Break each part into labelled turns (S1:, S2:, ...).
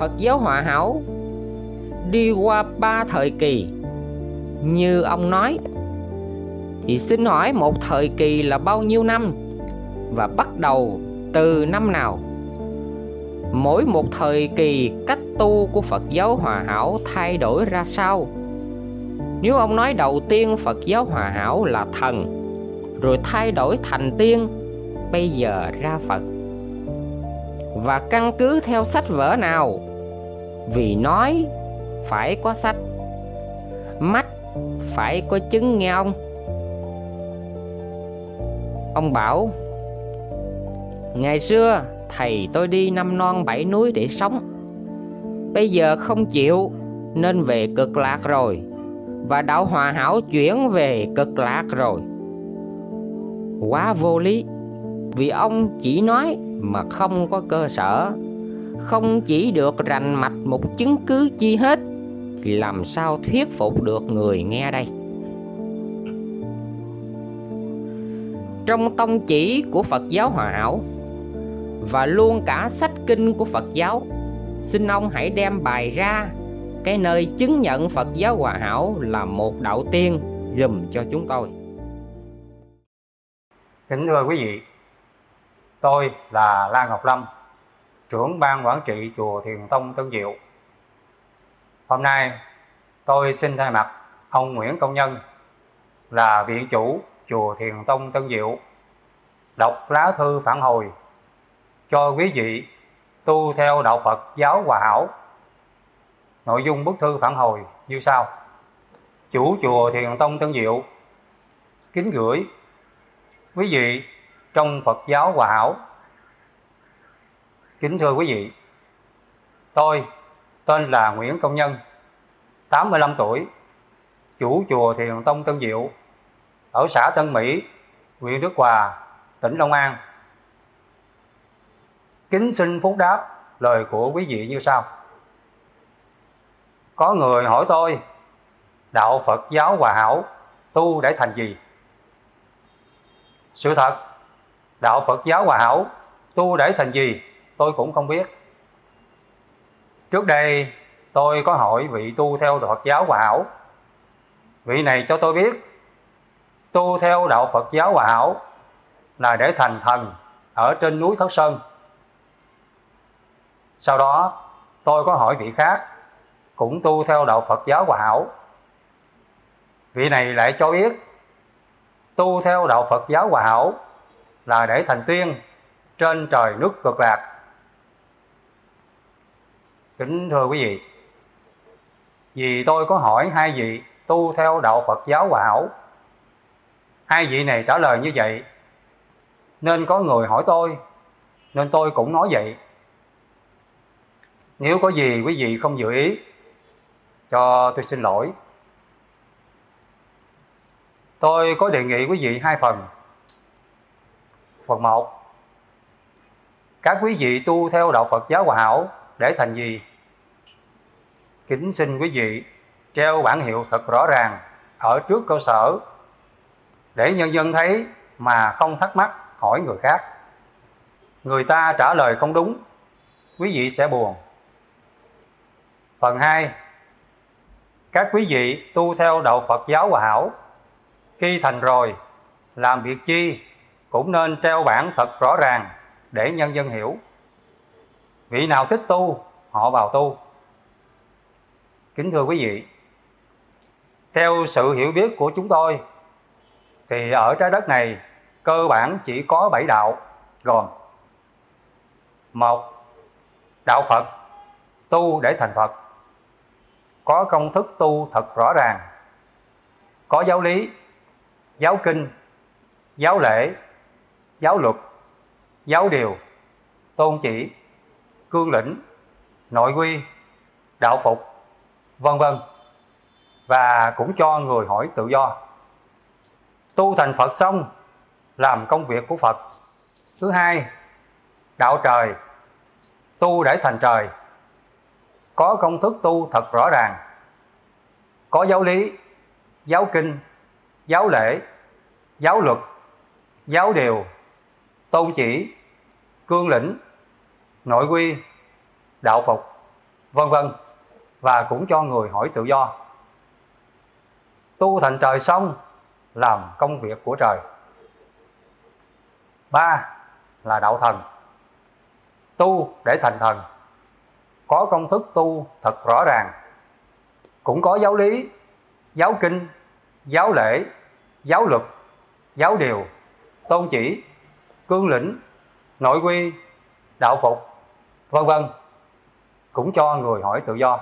S1: Phật giáo hòa hảo đi qua ba thời kỳ. Như ông nói, thì xin hỏi một thời kỳ là bao nhiêu năm và bắt đầu từ năm nào? Mỗi một thời kỳ, cách tu của Phật giáo hòa hảo thay đổi ra sao? Nếu ông nói đầu tiên Phật giáo hòa hảo là thần, rồi thay đổi thành tiên, bây giờ ra Phật. Và căn cứ theo sách vở nào? Vì nói phải có sách, mắt phải có chứng nghe ông. Ông bảo, ngày xưa thầy tôi đi năm non bảy núi để sống. Bây giờ không chịu, nên về cực lạc rồi, và đạo hòa hảo chuyển về cực lạc rồi. Quá vô lý, vì ông chỉ nói mà không có cơ sở không chỉ được rành mạch một chứng cứ chi hết thì làm sao thuyết phục được người nghe đây trong tông chỉ của Phật giáo Hòa Hảo và luôn cả sách kinh của Phật giáo xin ông hãy đem bài ra cái nơi chứng nhận Phật giáo Hòa Hảo là một đạo tiên dùm cho chúng tôi.
S2: Kính thưa quý vị, tôi là La Ngọc Lâm, trưởng ban quản trị chùa Thiền Tông Tân Diệu. Hôm nay, tôi xin thay mặt ông Nguyễn Công Nhân là vị chủ chùa Thiền Tông Tân Diệu, đọc lá thư phản hồi cho quý vị tu theo đạo Phật giáo Hòa Hảo. Nội dung bức thư phản hồi như sau. Chủ chùa Thiền Tông Tân Diệu kính gửi quý vị trong Phật giáo Hòa Hảo. Kính thưa quý vị, tôi tên là Nguyễn Công Nhân, 85 tuổi, chủ chùa Thiền Tông Tân Diệu ở xã Tân Mỹ, huyện Đức Hòa, tỉnh Long An. Kính xin phúc đáp lời của quý vị như sau. Có người hỏi tôi, đạo Phật giáo Hòa Hảo tu để thành gì? Sự thật, đạo Phật giáo Hòa Hảo tu để thành gì tôi cũng không biết. Trước đây, tôi có hỏi vị tu theo Phật giáo Hòa Hảo. Vị này cho tôi biết, tu theo đạo Phật giáo Hòa Hảo là để thành thần ở trên núi Thất Sơn. Sau đó, tôi có hỏi vị khác cũng tu theo đạo Phật giáo Hòa Hảo. Vị này lại cho biết, tu theo đạo Phật giáo Hòa Hảo là để thành tiên trên trời nước cực lạc. Kính thưa quý vị, vì tôi có hỏi hai vị tu theo đạo Phật giáo Hòa Hảo. Hai vị này trả lời như vậy, nên có người hỏi tôi, nên tôi cũng nói vậy. Nếu có gì quý vị không dự ý, cho tôi xin lỗi. Tôi có đề nghị quý vị hai phần. Phần 1 Các quý vị tu theo đạo Phật giáo Hòa Hảo để thành gì? Kính xin quý vị treo bản hiệu thật rõ ràng ở trước cơ sở để nhân dân thấy mà không thắc mắc hỏi người khác. Người ta trả lời không đúng, quý vị sẽ buồn. Phần 2 Các quý vị tu theo đạo Phật giáo Hòa Hảo khi thành rồi làm việc chi cũng nên treo bản thật rõ ràng để nhân dân hiểu vị nào thích tu họ vào tu kính thưa quý vị, theo sự hiểu biết của chúng tôi, thì ở trái đất này cơ bản chỉ có bảy đạo gồm một đạo phật tu để thành phật, có công thức tu thật rõ ràng, có giáo lý, giáo kinh, giáo lễ, giáo luật, giáo điều, tôn chỉ, cương lĩnh, nội quy, đạo phục vân vân. Và cũng cho người hỏi tự do. Tu thành phật xong, làm công việc của phật. Thứ hai, đạo trời. Tu để thành trời. Có công thức tu thật rõ ràng. Có giáo lý, giáo kinh, giáo lễ, giáo luật, giáo điều, tôn chỉ, cương lĩnh, nội quy, đạo phục vân vân và cũng cho người hỏi tự do. Tu thành trời xong, làm công việc của trời. Ba là đạo thần. Tu để thành thần. Có công thức tu thật rõ ràng. Cũng có giáo lý, giáo kinh, giáo lễ, giáo luật, giáo điều, tôn chỉ, cương lĩnh, nội quy, đạo phục, vân vân. Cũng cho người hỏi tự do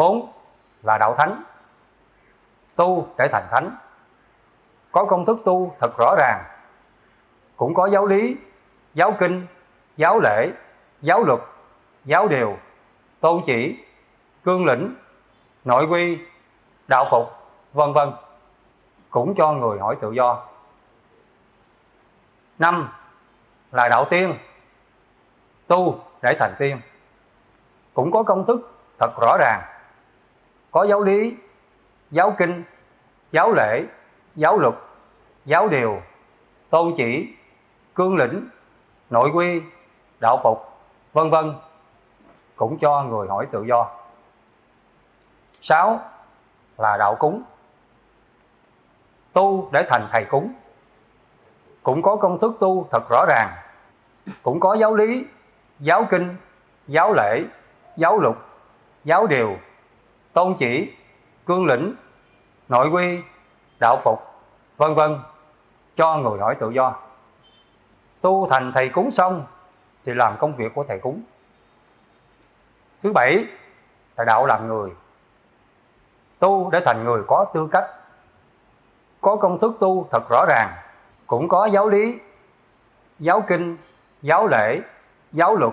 S2: bốn là đạo thánh, tu để thành thánh. Có công thức tu thật rõ ràng, cũng có giáo lý, giáo kinh, giáo lễ, giáo luật, giáo điều, tôn chỉ, cương lĩnh, nội quy, đạo phục, vân vân, cũng cho người hỏi tự do. Năm là đạo tiên, tu để thành tiên. Cũng có công thức thật rõ ràng có giáo lý, giáo kinh, giáo lễ, giáo luật, giáo điều, tôn chỉ, cương lĩnh, nội quy, đạo phục, vân vân. Cũng cho người hỏi tự do. Sáu là đạo cúng. Tu để thành thầy cúng. Cũng có công thức tu thật rõ ràng. Cũng có giáo lý, giáo kinh, giáo lễ, giáo luật, giáo điều tôn chỉ, cương lĩnh, nội quy, đạo phục, vân vân, cho người hỏi tự do. Tu thành thầy cúng xong thì làm công việc của thầy cúng. Thứ bảy là đạo làm người. Tu để thành người có tư cách, có công thức tu thật rõ ràng, cũng có giáo lý, giáo kinh, giáo lễ, giáo luật,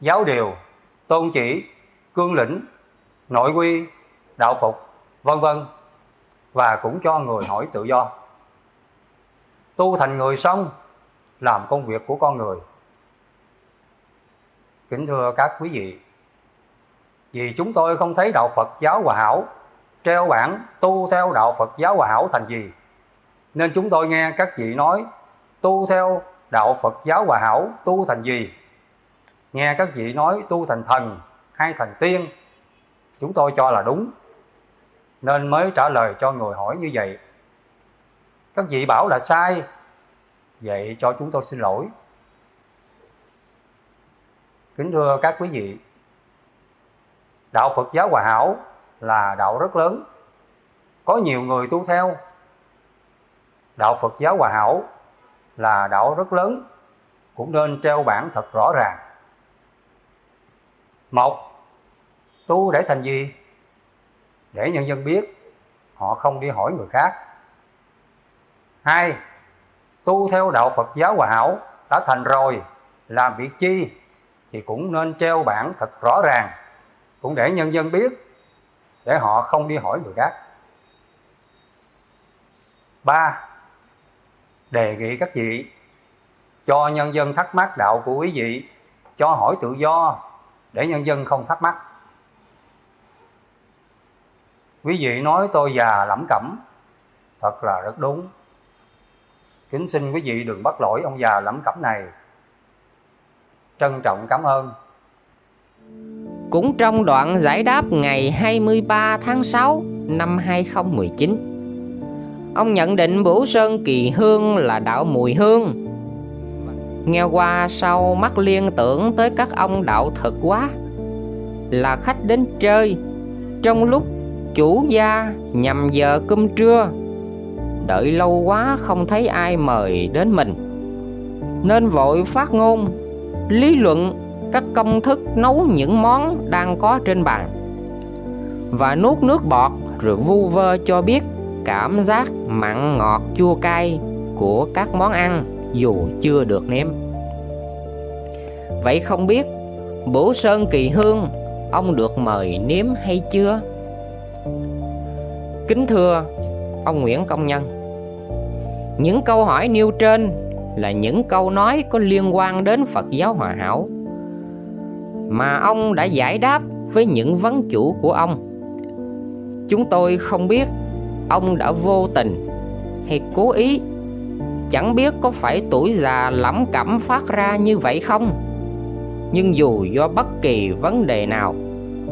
S2: giáo điều, tôn chỉ, cương lĩnh, nội quy đạo phục, vân vân, và cũng cho người hỏi tự do. Tu thành người xong, làm công việc của con người. Kính thưa các quý vị, vì chúng tôi không thấy đạo Phật giáo hòa hảo, treo bảng tu theo đạo Phật giáo hòa hảo thành gì? Nên chúng tôi nghe các vị nói, tu theo đạo Phật giáo hòa hảo tu thành gì? Nghe các vị nói tu thành thần hay thành tiên, chúng tôi cho là đúng nên mới trả lời cho người hỏi như vậy. Các vị bảo là sai. Vậy cho chúng tôi xin lỗi. Kính thưa các quý vị, đạo phật giáo hòa hảo là đạo rất lớn. Có nhiều người tu theo. Đạo phật giáo hòa hảo là đạo rất lớn, cũng nên treo bảng thật rõ ràng. Một, tu để thành gì? Để nhân dân biết, họ không đi hỏi người khác. Hai, tu theo đạo phật giáo hòa hảo đã thành rồi, làm việc chi thì cũng nên treo bảng thật rõ ràng. Cũng để nhân dân biết, để họ không đi hỏi người khác. Ba, đề nghị các vị cho nhân dân thắc mắc đạo của quý vị, cho hỏi tự do, để nhân dân không thắc mắc quý vị nói tôi già lẩm cẩm. Thật là rất đúng. Kính xin quý vị đừng bắt lỗi ông già lẩm cẩm này. Trân trọng cảm ơn.
S1: Cũng trong đoạn giải đáp ngày 23 tháng 6 năm 2019 ông nhận định Bửu Sơn Kỳ Hương là đạo mùi hương. Nghe qua sau mắt liên tưởng tới các ông đạo thực quá, là khách đến chơi, trong lúc chủ gia nhằm giờ cơm trưa. Đợi lâu quá không thấy ai mời đến mình. Nên vội phát ngôn, lý luận, các công thức nấu những món đang có trên bàn. Và nuốt nước bọt rồi vu vơ cho biết cảm giác mặn ngọt chua cay của các món ăn dù chưa được nếm. Vậy không biết bổ sơn kỳ hương, ông được mời nếm hay chưa? Kính thưa ông nguyễn công nhân, những câu hỏi nêu trên là những câu nói có liên quan đến phật giáo hòa hảo. Mà ông đã giải đáp với những vấn chủ của ông. Chúng tôi không biết ông đã vô tình hay cố ý, chẳng biết có phải tuổi già lắm cẩm phát ra như vậy không. Nhưng dù do bất kỳ vấn đề nào,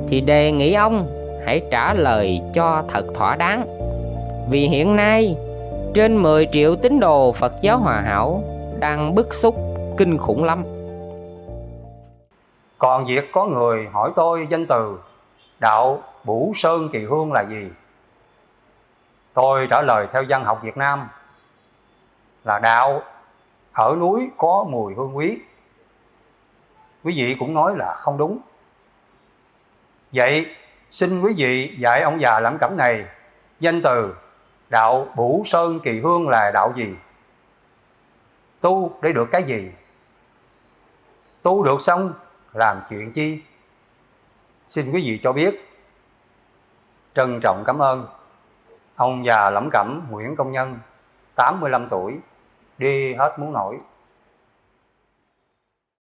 S1: Thì đề nghị ông hãy trả lời cho thật thỏa đáng Vì hiện nay, trên 10 triệu tín đồ Phật giáo Hòa Hảo đang bức xúc, kinh khủng lắm.
S2: Còn việc có người hỏi tôi danh từ, đạo Bủ Sơn Kỳ Hương là gì? Tôi trả lời theo văn học Việt Nam là đạo, ở núi có mùi hương quý. Quý vị cũng nói là không đúng. Vậy xin quý vị dạy ông già lẩm cẩm này danh từ đạo Bủ Sơn Kỳ Hương là đạo gì? Tu để được cái gì? Tu được xong làm chuyện chi? Xin quý vị cho biết. Trân trọng cảm ơn. Ông già lẩm cẩm Nguyễn Công Nhân, 85 tuổi, đi hết muốn nổi.